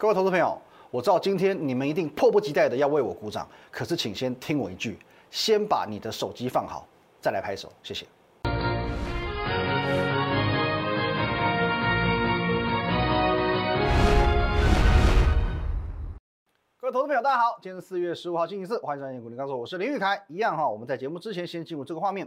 各位投资朋友，我知道今天你们一定迫不及待的要为我鼓掌，可是请先听我一句，先把你的手机放好，再来拍手，谢谢。各位投资朋友，大家好，今天是四月十五号星期四，欢迎收看《股林高手》，我是林玉凯。一样哈，我们在节目之前先进入这个画面。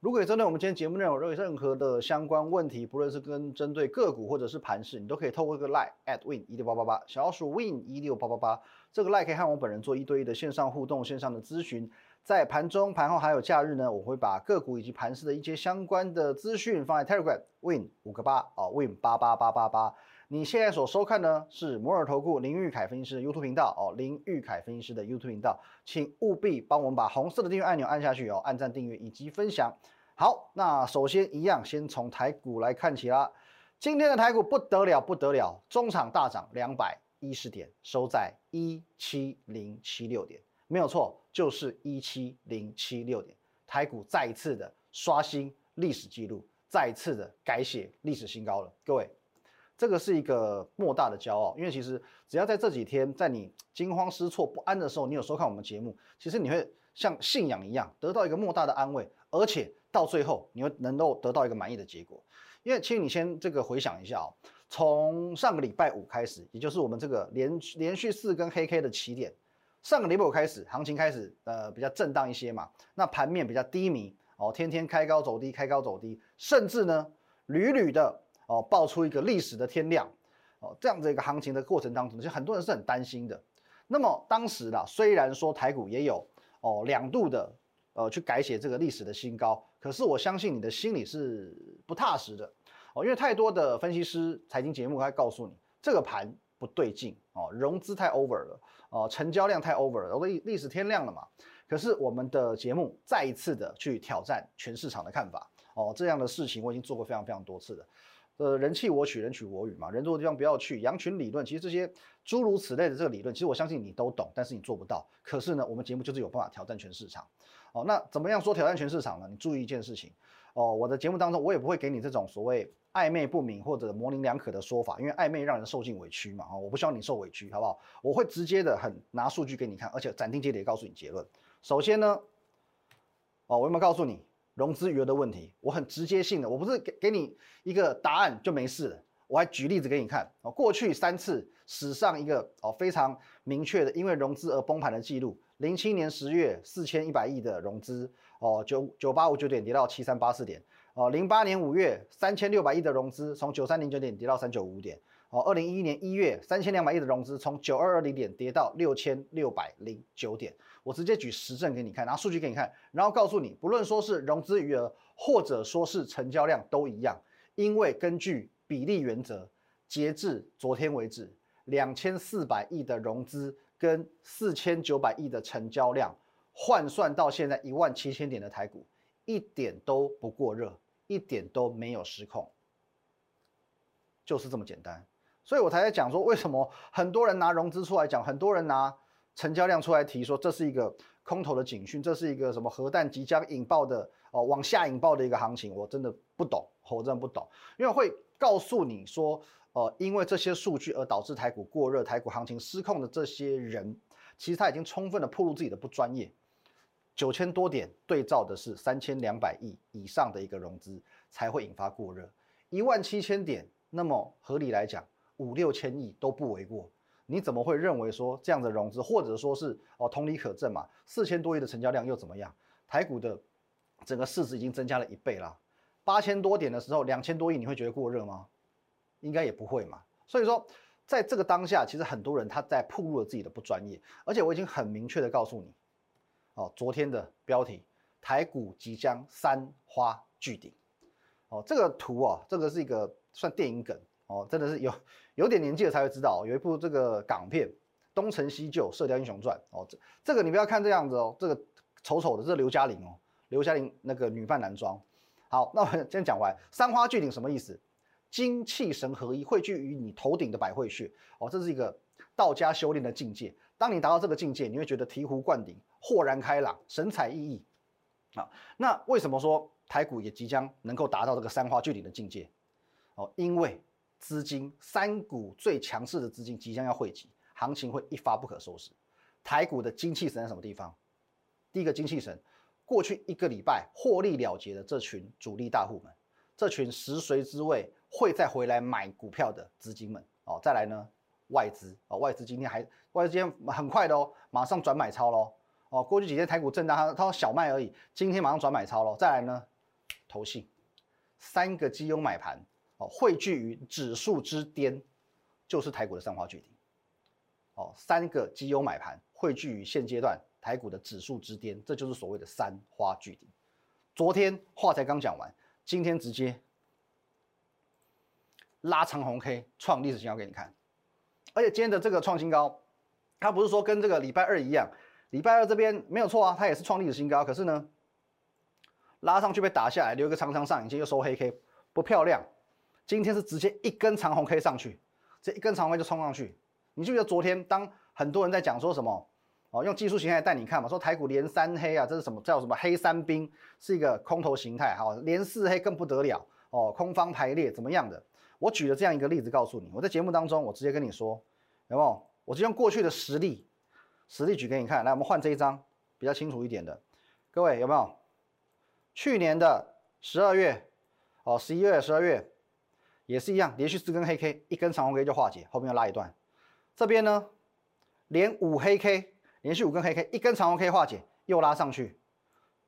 如果针对我们今天节目内容有任何的相关问题，不论是跟针对个股或者是盘势，你都可以透过一个 line at win 一六八八八小鼠 win 一六八八八这个 line 可以和我本人做一对一的线上互动、线上的咨询。在盘中、盘后还有假日呢，我会把个股以及盘势的一些相关的资讯放在 Telegram win 五个八啊 win 八八八八八。你现在所收看呢是摩尔投顾林玉凯分析师的 YouTube 频道哦，林玉凯分析师的 YouTube 频道，请务必帮我们把红色的订阅按钮按下去哦，按赞、订阅以及分享。好，那首先一样，先从台股来看起啦。今天的台股不得了，不得了，中场大涨两百一十点，收在一七零七六点，没有错，就是一七零七六点。台股再一次的刷新历史记录，再一次的改写历史新高了，各位。这个是一个莫大的骄傲，因为其实只要在这几天，在你惊慌失措、不安的时候，你有收看我们节目，其实你会像信仰一样得到一个莫大的安慰，而且到最后你会能够得到一个满意的结果。因为其实你先这个回想一下哦，从上个礼拜五开始，也就是我们这个连连续四根黑 K 的起点，上个礼拜五开始，行情开始呃比较震荡一些嘛，那盘面比较低迷哦，天天开高走低，开高走低，甚至呢屡屡的。哦，爆出一个历史的天量，哦，这样子一个行情的过程当中，其实很多人是很担心的。那么当时啦，虽然说台股也有哦两度的呃去改写这个历史的新高，可是我相信你的心里是不踏实的哦，因为太多的分析师、财经节目会告诉你这个盘不对劲哦，融资太 over 了哦，成交量太 over 了，历历史天量了嘛。可是我们的节目再一次的去挑战全市场的看法哦，这样的事情我已经做过非常非常多次了。呃，人气我取，人取我予嘛，人多的地方不要去。羊群理论，其实这些诸如此类的这个理论，其实我相信你都懂，但是你做不到。可是呢，我们节目就是有办法挑战全市场。哦，那怎么样说挑战全市场呢？你注意一件事情。哦，我的节目当中，我也不会给你这种所谓暧昧不明或者模棱两可的说法，因为暧昧让人受尽委屈嘛。哦，我不希望你受委屈，好不好？我会直接的很拿数据给你看，而且斩钉截铁告诉你结论。首先呢，哦，我有没有告诉你？融资余额的问题，我很直接性的，我不是给给你一个答案就没事了，我还举例子给你看哦。过去三次史上一个哦非常明确的，因为融资而崩盘的记录：零七年十月四千一百亿的融资哦，九九八五九点跌到七三八四点哦；零八年五月三千六百亿的融资从九三零九点跌到三九五点哦；二零一一年一月三千两百亿的融资从九二二零点跌到六千六百零九点。我直接举实证给你看，拿数据给你看，然后告诉你，不论说是融资余额，或者说是成交量都一样，因为根据比例原则，截至昨天为止，两千四百亿的融资跟四千九百亿的成交量换算到现在一万七千点的台股，一点都不过热，一点都没有失控，就是这么简单。所以我才在讲说，为什么很多人拿融资出来讲，很多人拿。成交量出来提说这是一个空头的警讯，这是一个什么核弹即将引爆的哦，往下引爆的一个行情，我真的不懂，我真的不懂，因为会告诉你说，呃，因为这些数据而导致台股过热、台股行情失控的这些人，其实他已经充分的暴露自己的不专业。九千多点对照的是三千两百亿以上的一个融资才会引发过热，一万七千点，那么合理来讲，五六千亿都不为过。你怎么会认为说这样的融资，或者说是哦同理可证嘛？四千多亿的成交量又怎么样？台股的整个市值已经增加了一倍啦。八千多点的时候，两千多亿，你会觉得过热吗？应该也不会嘛。所以说，在这个当下，其实很多人他在暴露了自己的不专业，而且我已经很明确的告诉你，哦，昨天的标题，台股即将三花聚顶。哦，这个图啊，这个是一个算电影梗。哦，真的是有有点年纪了才会知道，有一部这个港片《东成西就》《射雕英雄传》哦，这这个你不要看这样子哦，这个丑丑的，这是刘嘉玲哦，刘嘉玲那个女扮男装。好，那我先讲完，三花聚顶什么意思？精气神合一，汇聚于你头顶的百会穴哦，这是一个道家修炼的境界。当你达到这个境界，你会觉得醍醐灌顶，豁然开朗，神采奕奕。啊，那为什么说台股也即将能够达到这个三花聚顶的境界？哦，因为资金三股最强势的资金即将要汇集，行情会一发不可收拾。台股的精气神在什么地方？第一个精气神，过去一个礼拜获利了结的这群主力大户们，这群食髓知味会再回来买股票的资金们哦。再来呢，外资啊，外资今天还外资今天很快的哦，马上转买超喽哦。过去几天台股震荡，它它小卖而已，今天马上转买超喽。再来呢，投信三个基优买盘。哦，汇聚于指数之巅，就是台股的三花聚顶。哦，三个绩优买盘汇聚于现阶段台股的指数之巅，这就是所谓的三花聚顶。昨天话才刚讲完，今天直接拉长红 K 创历史新高给你看。而且今天的这个创新高，它不是说跟这个礼拜二一样，礼拜二这边没有错啊，它也是创历史新高，可是呢，拉上去被打下来，留一个长长上影线又收黑 K，不漂亮。今天是直接一根长红 K 上去，这一根长红 K 就冲上去。你记得昨天当很多人在讲说什么哦，用技术形态带你看嘛，说台股连三黑啊，这是什么叫什么黑三兵，是一个空头形态哈，连四黑更不得了哦，空方排列怎么样的？我举了这样一个例子告诉你，我在节目当中我直接跟你说，有没有？我就用过去的实例，实例举给你看。来，我们换这一张比较清楚一点的，各位有没有？去年的十二月哦，十一月、十二月。也是一样，连续四根黑 K，一根长红 K 就化解，后面要拉一段。这边呢，连五黑 K，连续五根黑 K，一根长红 K 化解，又拉上去。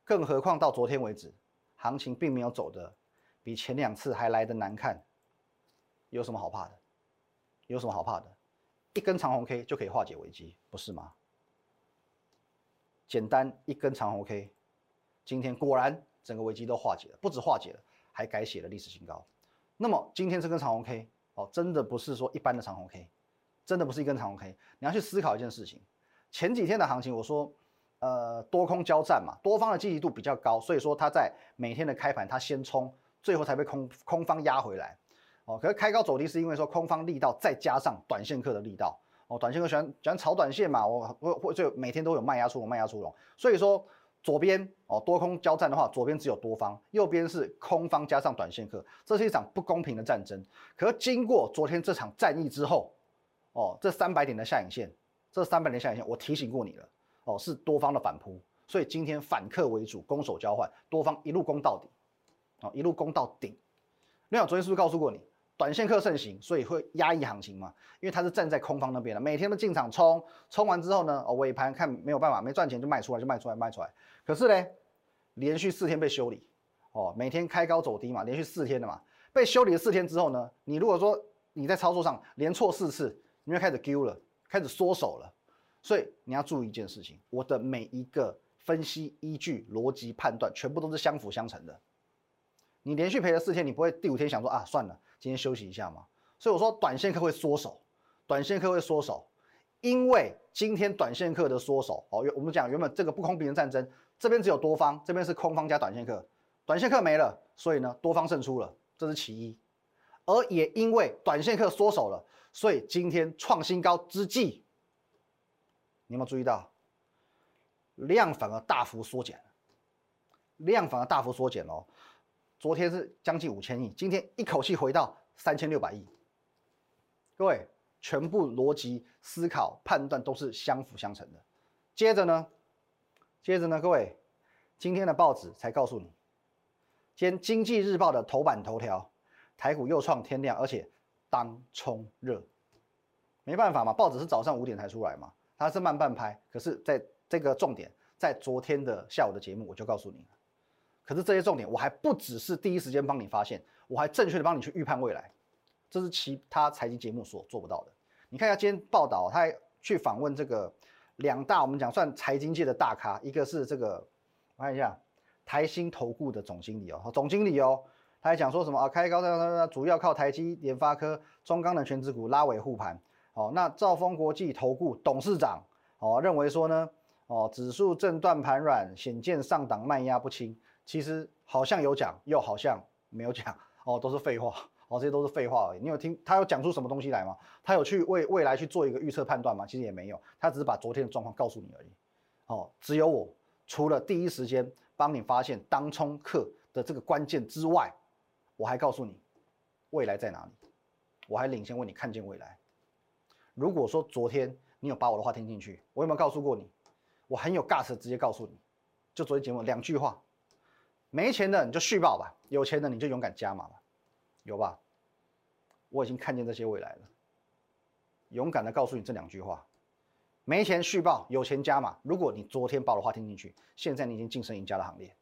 更何况到昨天为止，行情并没有走的比前两次还来的难看。有什么好怕的？有什么好怕的？一根长红 K 就可以化解危机，不是吗？简单一根长红 K，今天果然整个危机都化解了，不止化解了，还改写了历史新高。那么今天这根长红 K 哦，真的不是说一般的长红 K，真的不是一根长红 K。你要去思考一件事情，前几天的行情，我说，呃，多空交战嘛，多方的积极度比较高，所以说它在每天的开盘它先冲，最后才被空空方压回来。哦，可是开高走低是因为说空方力道再加上短线客的力道。哦，短线客喜欢喜欢炒短线嘛，我我我就每天都有卖压出笼，卖压出笼，所以说。左边哦，多空交战的话，左边只有多方，右边是空方加上短线客，这是一场不公平的战争。可经过昨天这场战役之后，哦，这三百点的下影线，这三百点下影线，我提醒过你了，哦，是多方的反扑，所以今天反客为主，攻守交换，多方一路攻到底，哦，一路攻到顶。那我昨天是不是告诉过你？短线客盛行，所以会压抑行情嘛？因为他是站在空方那边的，每天都进场冲，冲完之后呢，哦尾盘看没有办法，没赚钱就卖出来，就卖出来，卖出来。可是呢，连续四天被修理，哦，每天开高走低嘛，连续四天的嘛，被修理了四天之后呢，你如果说你在操作上连错四次，你就开始丢了，开始缩手了。所以你要注意一件事情，我的每一个分析依据、逻辑判断，全部都是相辅相成的。你连续赔了四天，你不会第五天想说啊，算了。今天休息一下嘛，所以我说短线客会缩手，短线客会缩手，因为今天短线客的缩手哦，我们讲原本这个不公平的战争，这边只有多方，这边是空方加短线客，短线客没了，所以呢多方胜出了，这是其一，而也因为短线客缩手了，所以今天创新高之际，你有没有注意到量反而大幅缩减？量反而大幅缩减哦。昨天是将近五千亿，今天一口气回到三千六百亿。各位，全部逻辑思考判断都是相辅相成的。接着呢，接着呢，各位，今天的报纸才告诉你，今天《经济日报》的头版头条，台股又创天量，而且当冲热。没办法嘛，报纸是早上五点才出来嘛，它是慢半拍。可是在这个重点，在昨天的下午的节目，我就告诉你。可是这些重点，我还不只是第一时间帮你发现，我还正确的帮你去预判未来，这是其他财经节目所做不到的。你看一下今天报道，他还去访问这个两大我们讲算财经界的大咖，一个是这个我看一下台新投顾的总经理哦，总经理哦，他还讲说什么啊？开高的主要靠台积、联发科、中钢的全指股拉尾护盘。哦，那兆丰国际投顾董事长哦认为说呢，哦指数震断盘软，显见上档卖压不轻。其实好像有讲，又好像没有讲 哦，都是废话哦，这些都是废话而已。你有听他有讲出什么东西来吗？他有去为未来去做一个预测判断吗？其实也没有，他只是把昨天的状况告诉你而已。哦，只有我除了第一时间帮你发现当冲客的这个关键之外，我还告诉你未来在哪里，我还领先为你看见未来。如果说昨天你有把我的话听进去，我有没有告诉过你？我很有 gas，直接告诉你，就昨天节目两句话：没钱的你就续报吧，有钱的你就勇敢加码吧，有吧？我已经看见这些未来了，勇敢的告诉你这两句话：没钱续报，有钱加码。如果你昨天报的话听进去，现在你已经晋升赢家的行列，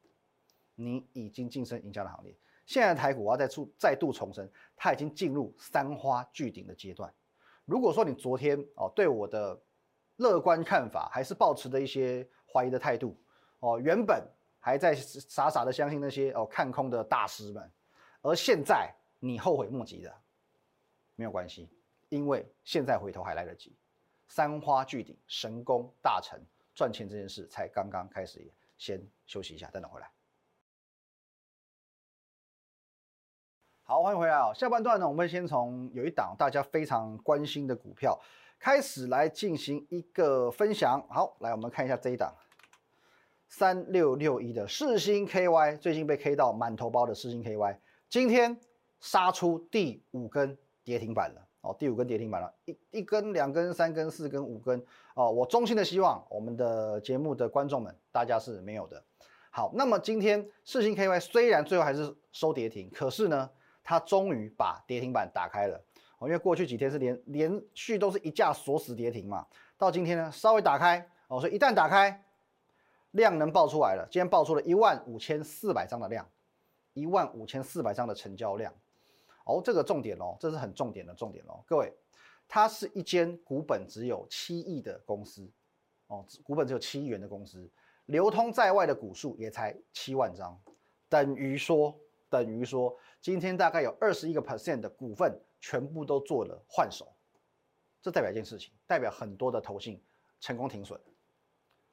你已经晋升赢家的行列。现在台股我要再出再度重申，它已经进入三花聚顶的阶段。如果说你昨天哦对我的乐观看法还是抱持的一些怀疑的态度哦，原本还在傻傻的相信那些哦看空的大师们，而现在你后悔莫及的，没有关系，因为现在回头还来得及。三花聚顶，神功大成，赚钱这件事才刚刚开始，先休息一下，等等回来。好，欢迎回来啊！下半段呢，我们先从有一档大家非常关心的股票开始来进行一个分享。好，来我们看一下这一档三六六一的世星 KY，最近被 K 到满头包的世星 KY，今天杀出第五根跌停板了哦，第五根跌停板了，一一根、两根、三根、四根、五根哦。我衷心的希望我们的节目的观众们，大家是没有的。好，那么今天世星 KY 虽然最后还是收跌停，可是呢？它终于把跌停板打开了哦，因为过去几天是连连续都是一架锁死跌停嘛，到今天呢稍微打开哦，所以一旦打开，量能爆出来了，今天爆出了一万五千四百张的量，一万五千四百张的成交量，哦，这个重点哦，这是很重点的重点哦，各位，它是一间股本只有七亿的公司哦，股本只有七亿元的公司，流通在外的股数也才七万张，等于说。等于说，今天大概有二十一个 percent 的股份全部都做了换手，这代表一件事情，代表很多的投信成功停损，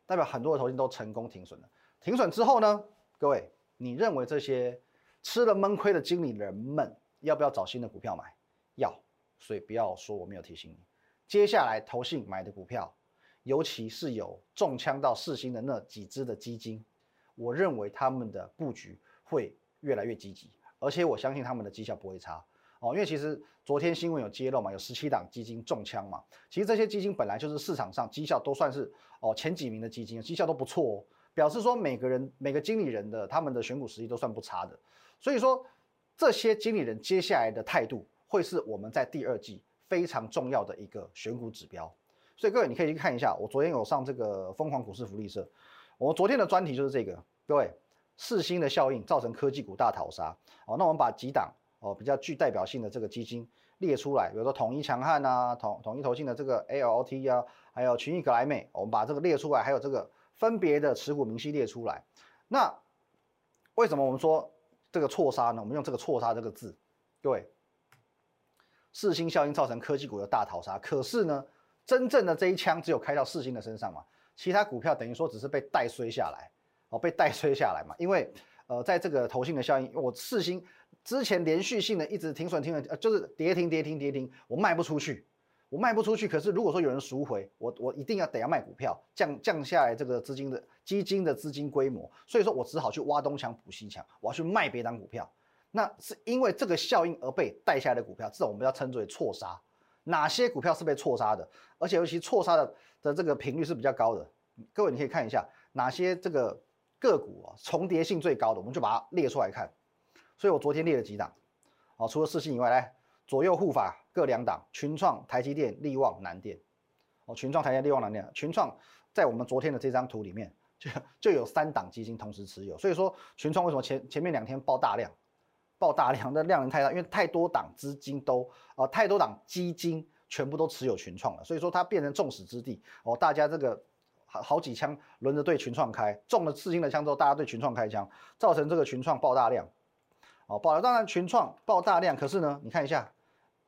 代表很多的投信都成功停损了。停损之后呢，各位，你认为这些吃了闷亏的经理人们要不要找新的股票买？要，所以不要说我没有提醒你。接下来投信买的股票，尤其是有中枪到四星的那几只的基金，我认为他们的布局会。越来越积极，而且我相信他们的绩效不会差哦，因为其实昨天新闻有揭露嘛，有十七档基金中枪嘛。其实这些基金本来就是市场上绩效都算是哦前几名的基金，绩效都不错哦，表示说每个人每个经理人的他们的选股实力都算不差的。所以说这些经理人接下来的态度会是我们在第二季非常重要的一个选股指标。所以各位你可以去看一下，我昨天有上这个疯狂股市福利社，我昨天的专题就是这个，各位。四星的效应造成科技股大逃杀哦，那我们把几档哦比较具代表性的这个基金列出来，比如说统一强悍啊，统统一投信的这个 ALT 啊，还有群益格莱美，我们把这个列出来，还有这个分别的持股明细列出来。那为什么我们说这个错杀呢？我们用这个错杀这个字，各位，四星效应造成科技股的大逃杀，可是呢，真正的这一枪只有开到四星的身上嘛，其他股票等于说只是被带衰下来。哦，被带衰下来嘛？因为，呃，在这个投信的效应，我四星之前连续性的一直停损停损，呃，就是跌停跌停跌停，我卖不出去，我卖不出去。可是如果说有人赎回，我我一定要得要卖股票，降降下来这个资金的基金的资金规模，所以说我只好去挖东墙补西墙，我要去卖别档股票。那是因为这个效应而被带下来的股票，这种我们要称之为错杀。哪些股票是被错杀的？而且尤其错杀的的这个频率是比较高的。各位你可以看一下哪些这个。个股啊，重叠性最高的，我们就把它列出来看。所以我昨天列了几档，哦，除了四星以外，来左右护法各两档，群创、台积电、力旺、南电。哦，群创、台积电、力旺、南电。群创在我们昨天的这张图里面，就就有三档基金同时持有。所以说群创为什么前前面两天爆大量，爆大量的量能太大，因为太多档资金都啊，太多档基金全部都持有群创了，所以说它变成众矢之的。哦，大家这个。好几枪轮着对群创开，中了四星的枪之后，大家对群创开枪，造成这个群创爆大量，哦爆了。当然群创爆大量，可是呢，你看一下，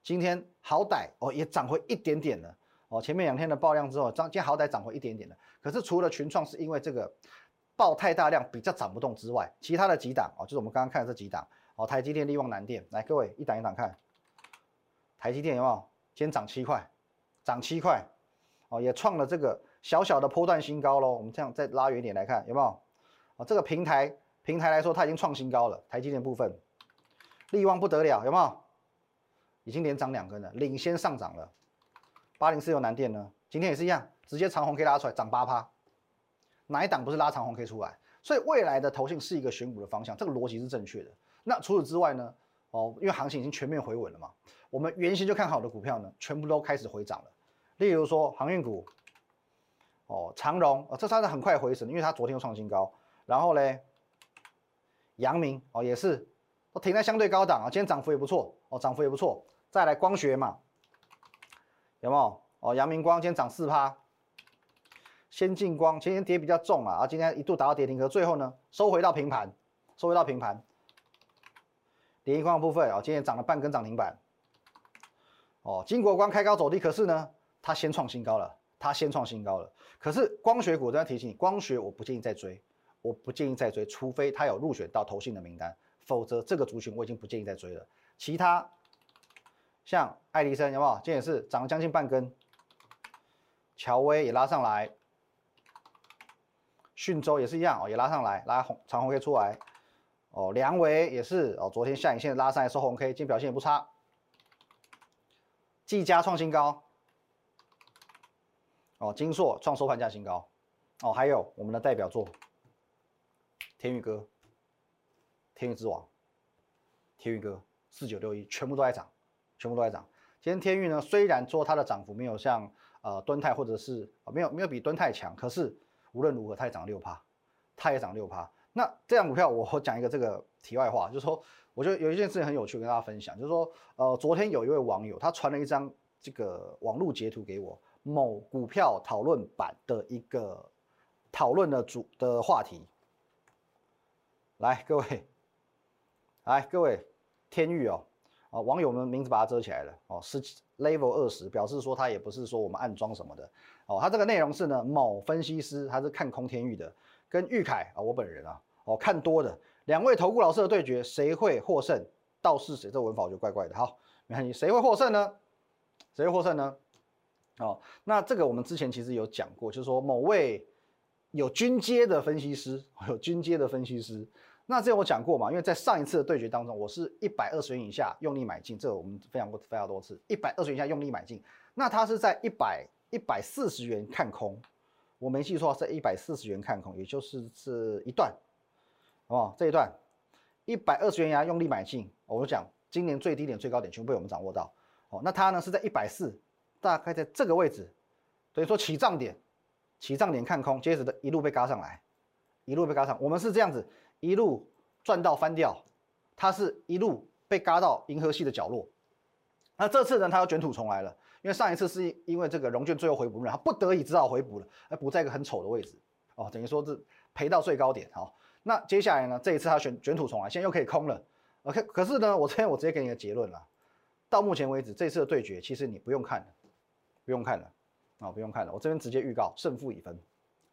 今天好歹哦也涨回一点点了，哦前面两天的爆量之后，涨今天好歹涨回一点点了。可是除了群创是因为这个爆太大量比较涨不动之外，其他的几档哦，就是我们刚刚看的这几档哦，台积电、力旺、南电，来各位一档一档看，台积电有没有？今天涨七块，涨七块，哦也创了这个。小小的波段新高喽，我们这样再拉远一点来看，有没有？啊，这个平台平台来说，它已经创新高了。台积电部分，利旺不得了，有没有？已经连涨两根了，领先上涨了。八零四有南电呢，今天也是一样，直接长红 K 拉出来涨八趴。哪一档不是拉长红 K 出来？所以未来的投信是一个选股的方向，这个逻辑是正确的。那除此之外呢？哦，因为行情已经全面回稳了嘛，我们原先就看好的股票呢，全部都开始回涨了。例如说航运股，哦，长荣，哦，这算是很快回神，因为它昨天又创新高。然后嘞，阳明，哦，也是停在相对高档啊，今天涨幅也不错，哦，涨幅也不错。再来光学嘛，有没有？哦，阳明光今天涨四趴。先进光前天跌比较重啊，啊，今天一度达到跌停，可最后呢收回到平盘，收回到平盘。联一光部分啊，今天涨了半根涨停板。哦，金国光开高走低，可是呢，它先创新高了，它先创新高了。可是光学股都要提醒你，光学我不建议再追，我不建议再追，除非它有入选到投信的名单，否则这个族群我已经不建议再追了。其他像爱迪生有没有？今天也是涨了将近半根，乔威也拉上来。讯州也是一样哦，也拉上来，拉红长红 K 出来，哦，梁维也是哦，昨天下影线拉上来收红 K，今天表现也不差。技嘉创新高，哦，金硕创收盘价新高，哦，还有我们的代表作天宇哥，天宇之王，天宇哥四九六一全部都在涨，全部都在涨。今天天宇呢，虽然说它的涨幅没有像呃敦泰或者是没有没有比敦泰强，可是。无论如何，它也涨六趴，它也涨六趴。那这样股票，我讲一个这个题外话，就是说，我觉得有一件事情很有趣，跟大家分享，就是说，呃，昨天有一位网友他传了一张这个网络截图给我，某股票讨论版的一个讨论的主的话题。来，各位，来各位，天域哦，啊，网友们名字把它遮起来了哦，是 level 二十，表示说他也不是说我们暗装什么的。哦，他这个内容是呢，某分析师他是看空天域的，跟玉凯啊，我本人啊，哦看多的两位投顾老师的对决，谁会获胜？倒是谁？这文法我觉得怪怪的。好，没关系，谁会获胜呢？谁会获胜呢？哦，那这个我们之前其实有讲过，就是说某位有军阶的分析师，有军阶的分析师，那这我讲过嘛？因为在上一次的对决当中，我是一百二十元以下用力买进，这个我们分享过非常多次，一百二十元以下用力买进，那它是在一百。一百四十元看空，我没记错是一百四十元看空，也就是这一段，哦，这一段一百二十元牙用力买进，我讲今年最低点、最高点全部被我们掌握到，哦，那它呢是在一百四，大概在这个位置，等于说起涨点，起涨点看空，接着的一路被嘎上来，一路被嘎上，我们是这样子一路赚到翻掉，它是一路被嘎到银河系的角落，那这次呢，它要卷土重来了。因为上一次是因为这个融券最后回补不了，他不得已只好回补了，而补在一个很丑的位置哦，等于说是赔到最高点哦。那接下来呢，这一次他选卷土重来，现在又可以空了。OK，可是呢，我这边我直接给你个结论了，到目前为止这次的对决，其实你不用看了，不用看了啊，不用看了。我这边直接预告胜负已分，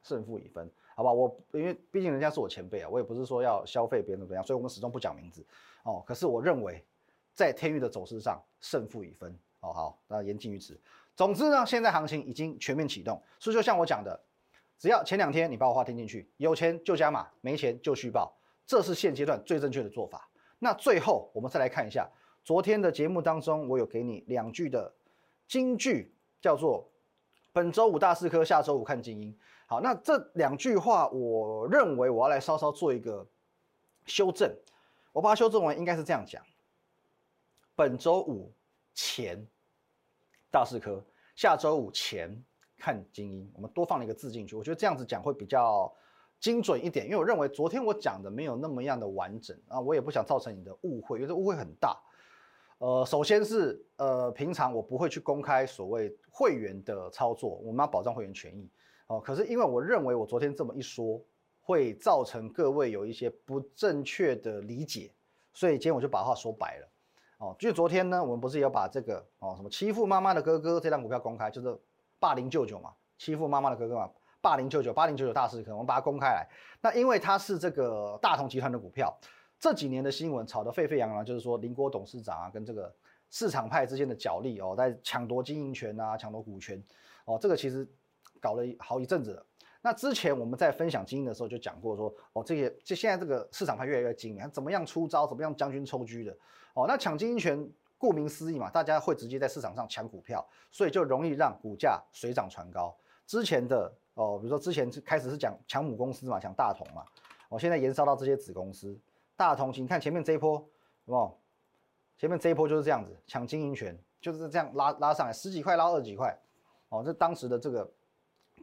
胜负已分，好吧？我因为毕竟人家是我前辈啊，我也不是说要消费别人怎么样，所以我们始终不讲名字哦。可是我认为在天域的走势上，胜负已分。哦好，那言尽于此。总之呢，现在行情已经全面启动，所以就像我讲的，只要前两天你把我话听进去，有钱就加码，没钱就续报，这是现阶段最正确的做法。那最后我们再来看一下昨天的节目当中，我有给你两句的金句，叫做“本周五大四科，下周五看精英”。好，那这两句话，我认为我要来稍稍做一个修正，我把它修正完，应该是这样讲：本周五前。大四科，下周五前看精英，我们多放了一个字进去，我觉得这样子讲会比较精准一点，因为我认为昨天我讲的没有那么样的完整啊，我也不想造成你的误会，因为这误会很大。呃，首先是呃，平常我不会去公开所谓会员的操作，我们要保障会员权益可是因为我认为我昨天这么一说，会造成各位有一些不正确的理解，所以今天我就把话说白了。哦，就昨天呢，我们不是有把这个哦什么欺负妈妈的哥哥这张股票公开，就是霸凌舅舅嘛，欺负妈妈的哥哥嘛，霸凌舅舅，霸凌舅舅大师可能我们把它公开来。那因为它是这个大同集团的股票，这几年的新闻炒得沸沸扬扬，就是说林国董事长啊跟这个市场派之间的角力哦，在抢夺经营权啊，抢夺股权哦，这个其实搞了好一阵子了。那之前我们在分享经营的时候就讲过说，哦，这些这现在这个市场派越来越精明，怎么样出招，怎么样将军抽车的，哦，那抢经营权顾名思义嘛，大家会直接在市场上抢股票，所以就容易让股价水涨船高。之前的哦，比如说之前开始是讲抢母公司嘛，抢大同嘛，哦，现在延烧到这些子公司，大同，请看前面这一波，有有？前面这一波就是这样子抢经营权，就是这样拉拉上来十几块拉二十几块，哦，这当时的这个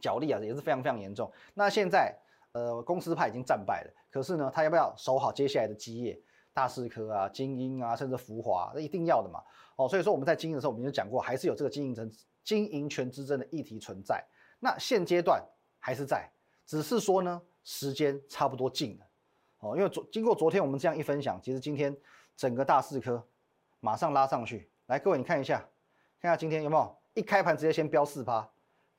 角力啊也是非常非常严重。那现在呃公司派已经战败了，可是呢他要不要守好接下来的基业？大四科啊、精英啊，甚至福华，那一定要的嘛。哦，所以说我们在经营的时候，我们就讲过，还是有这个经营权、经营权之争的议题存在。那现阶段还是在，只是说呢，时间差不多近了。哦，因为昨经过昨天我们这样一分享，其实今天整个大四科马上拉上去。来，各位你看一下，看一下今天有没有一开盘直接先飙四趴，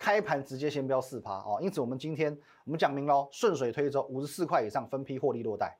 开盘直接先飙四趴哦。因此我们今天我们讲明喽，顺水推舟，五十四块以上分批获利落袋。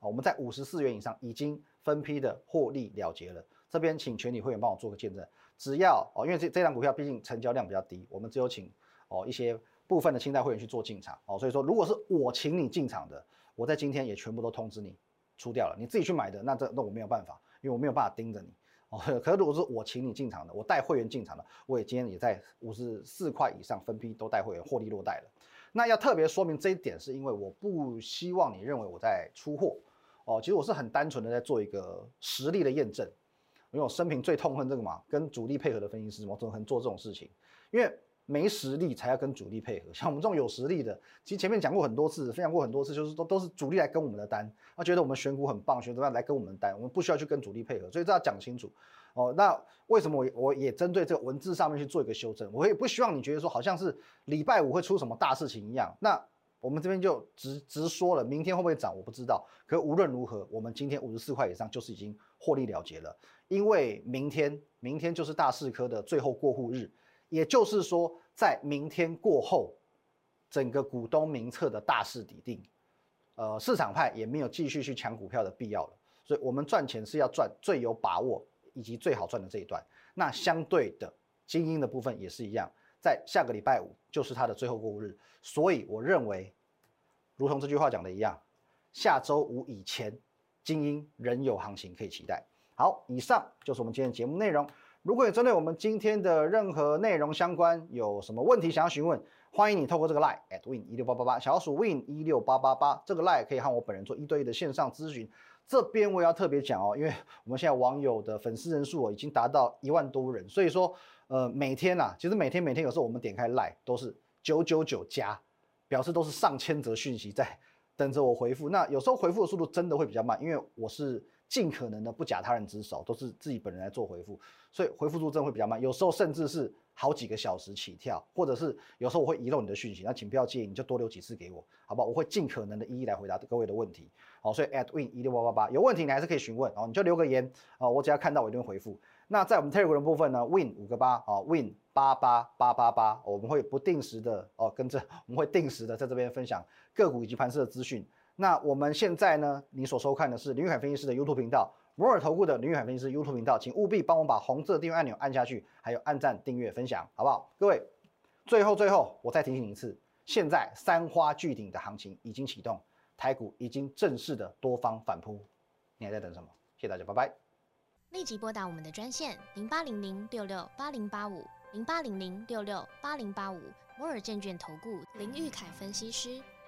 啊，我们在五十四元以上已经分批的获利了结了。这边请全体会员帮我做个见证，只要哦，因为这这张股票毕竟成交量比较低，我们只有请哦一些部分的清代会员去做进场哦。所以说，如果是我请你进场的，我在今天也全部都通知你出掉了。你自己去买的，那这那我没有办法，因为我没有办法盯着你哦。可是如果是我请你进场的，我带会员进场的，我也今天也在五十四块以上分批都带会员获利落袋了。那要特别说明这一点，是因为我不希望你认为我在出货。哦，其实我是很单纯的在做一个实力的验证，因为我生平最痛恨这个嘛，跟主力配合的分析师，我怎么可能做这种事情？因为没实力才要跟主力配合，像我们这种有实力的，其实前面讲过很多次，分享过很多次，就是都都是主力来跟我们的单，他觉得我们选股很棒，选怎么样来跟我们单，我们不需要去跟主力配合，所以这要讲清楚。哦，那为什么我我也针对这个文字上面去做一个修正？我也不希望你觉得说好像是礼拜五会出什么大事情一样，那。我们这边就直直说了，明天会不会涨我不知道。可无论如何，我们今天五十四块以上就是已经获利了结了，因为明天明天就是大四科的最后过户日，也就是说在明天过后，整个股东名册的大势底定，呃，市场派也没有继续去抢股票的必要了。所以，我们赚钱是要赚最有把握以及最好赚的这一段。那相对的精英的部分也是一样。在下个礼拜五就是它的最后过户日，所以我认为，如同这句话讲的一样，下周五以前，精英仍有行情可以期待。好，以上就是我们今天节目内容。如果有针对我们今天的任何内容相关有什么问题想要询问，欢迎你透过这个 line at win 一六八八八小鼠 win 一六八八八这个 line 可以和我本人做一对一的线上咨询。这边我也要特别讲哦，因为我们现在网友的粉丝人数已经达到一万多人，所以说。呃，每天呐，其实每天每天有时候我们点开 Line 都是九九九加，表示都是上千则讯息在等着我回复。那有时候回复的速度真的会比较慢，因为我是尽可能的不假他人之手，都是自己本人来做回复，所以回复速度真的会比较慢。有时候甚至是好几个小时起跳，或者是有时候我会遗漏你的讯息，那请不要介意，你就多留几次给我，好不好？我会尽可能的一一来回答各位的问题。好，所以 at win 一六八八八有问题你还是可以询问哦，你就留个言啊，我只要看到我一定会回复。那在我们 Telegram 部分呢，Win 五个八啊，Win 八八八八八，我们会不定时的哦，跟着 我们会定时的在这边分享个股以及盘势的资讯。那我们现在呢，你所收看的是林玉海分析师的 YouTube 频道，摩尔投顾的林玉海分析师 YouTube 频道，请务必帮我把红色订阅按钮按下去，还有按赞、订阅、分享，好不好？各位，最后最后我再提醒一次，现在三花聚顶的行情已经启动，台股已经正式的多方反扑，你还在等什么？谢谢大家，拜拜。立即拨打我们的专线零八零零六六八零八五零八零零六六八零八五摩尔证券投顾林玉凯分析师。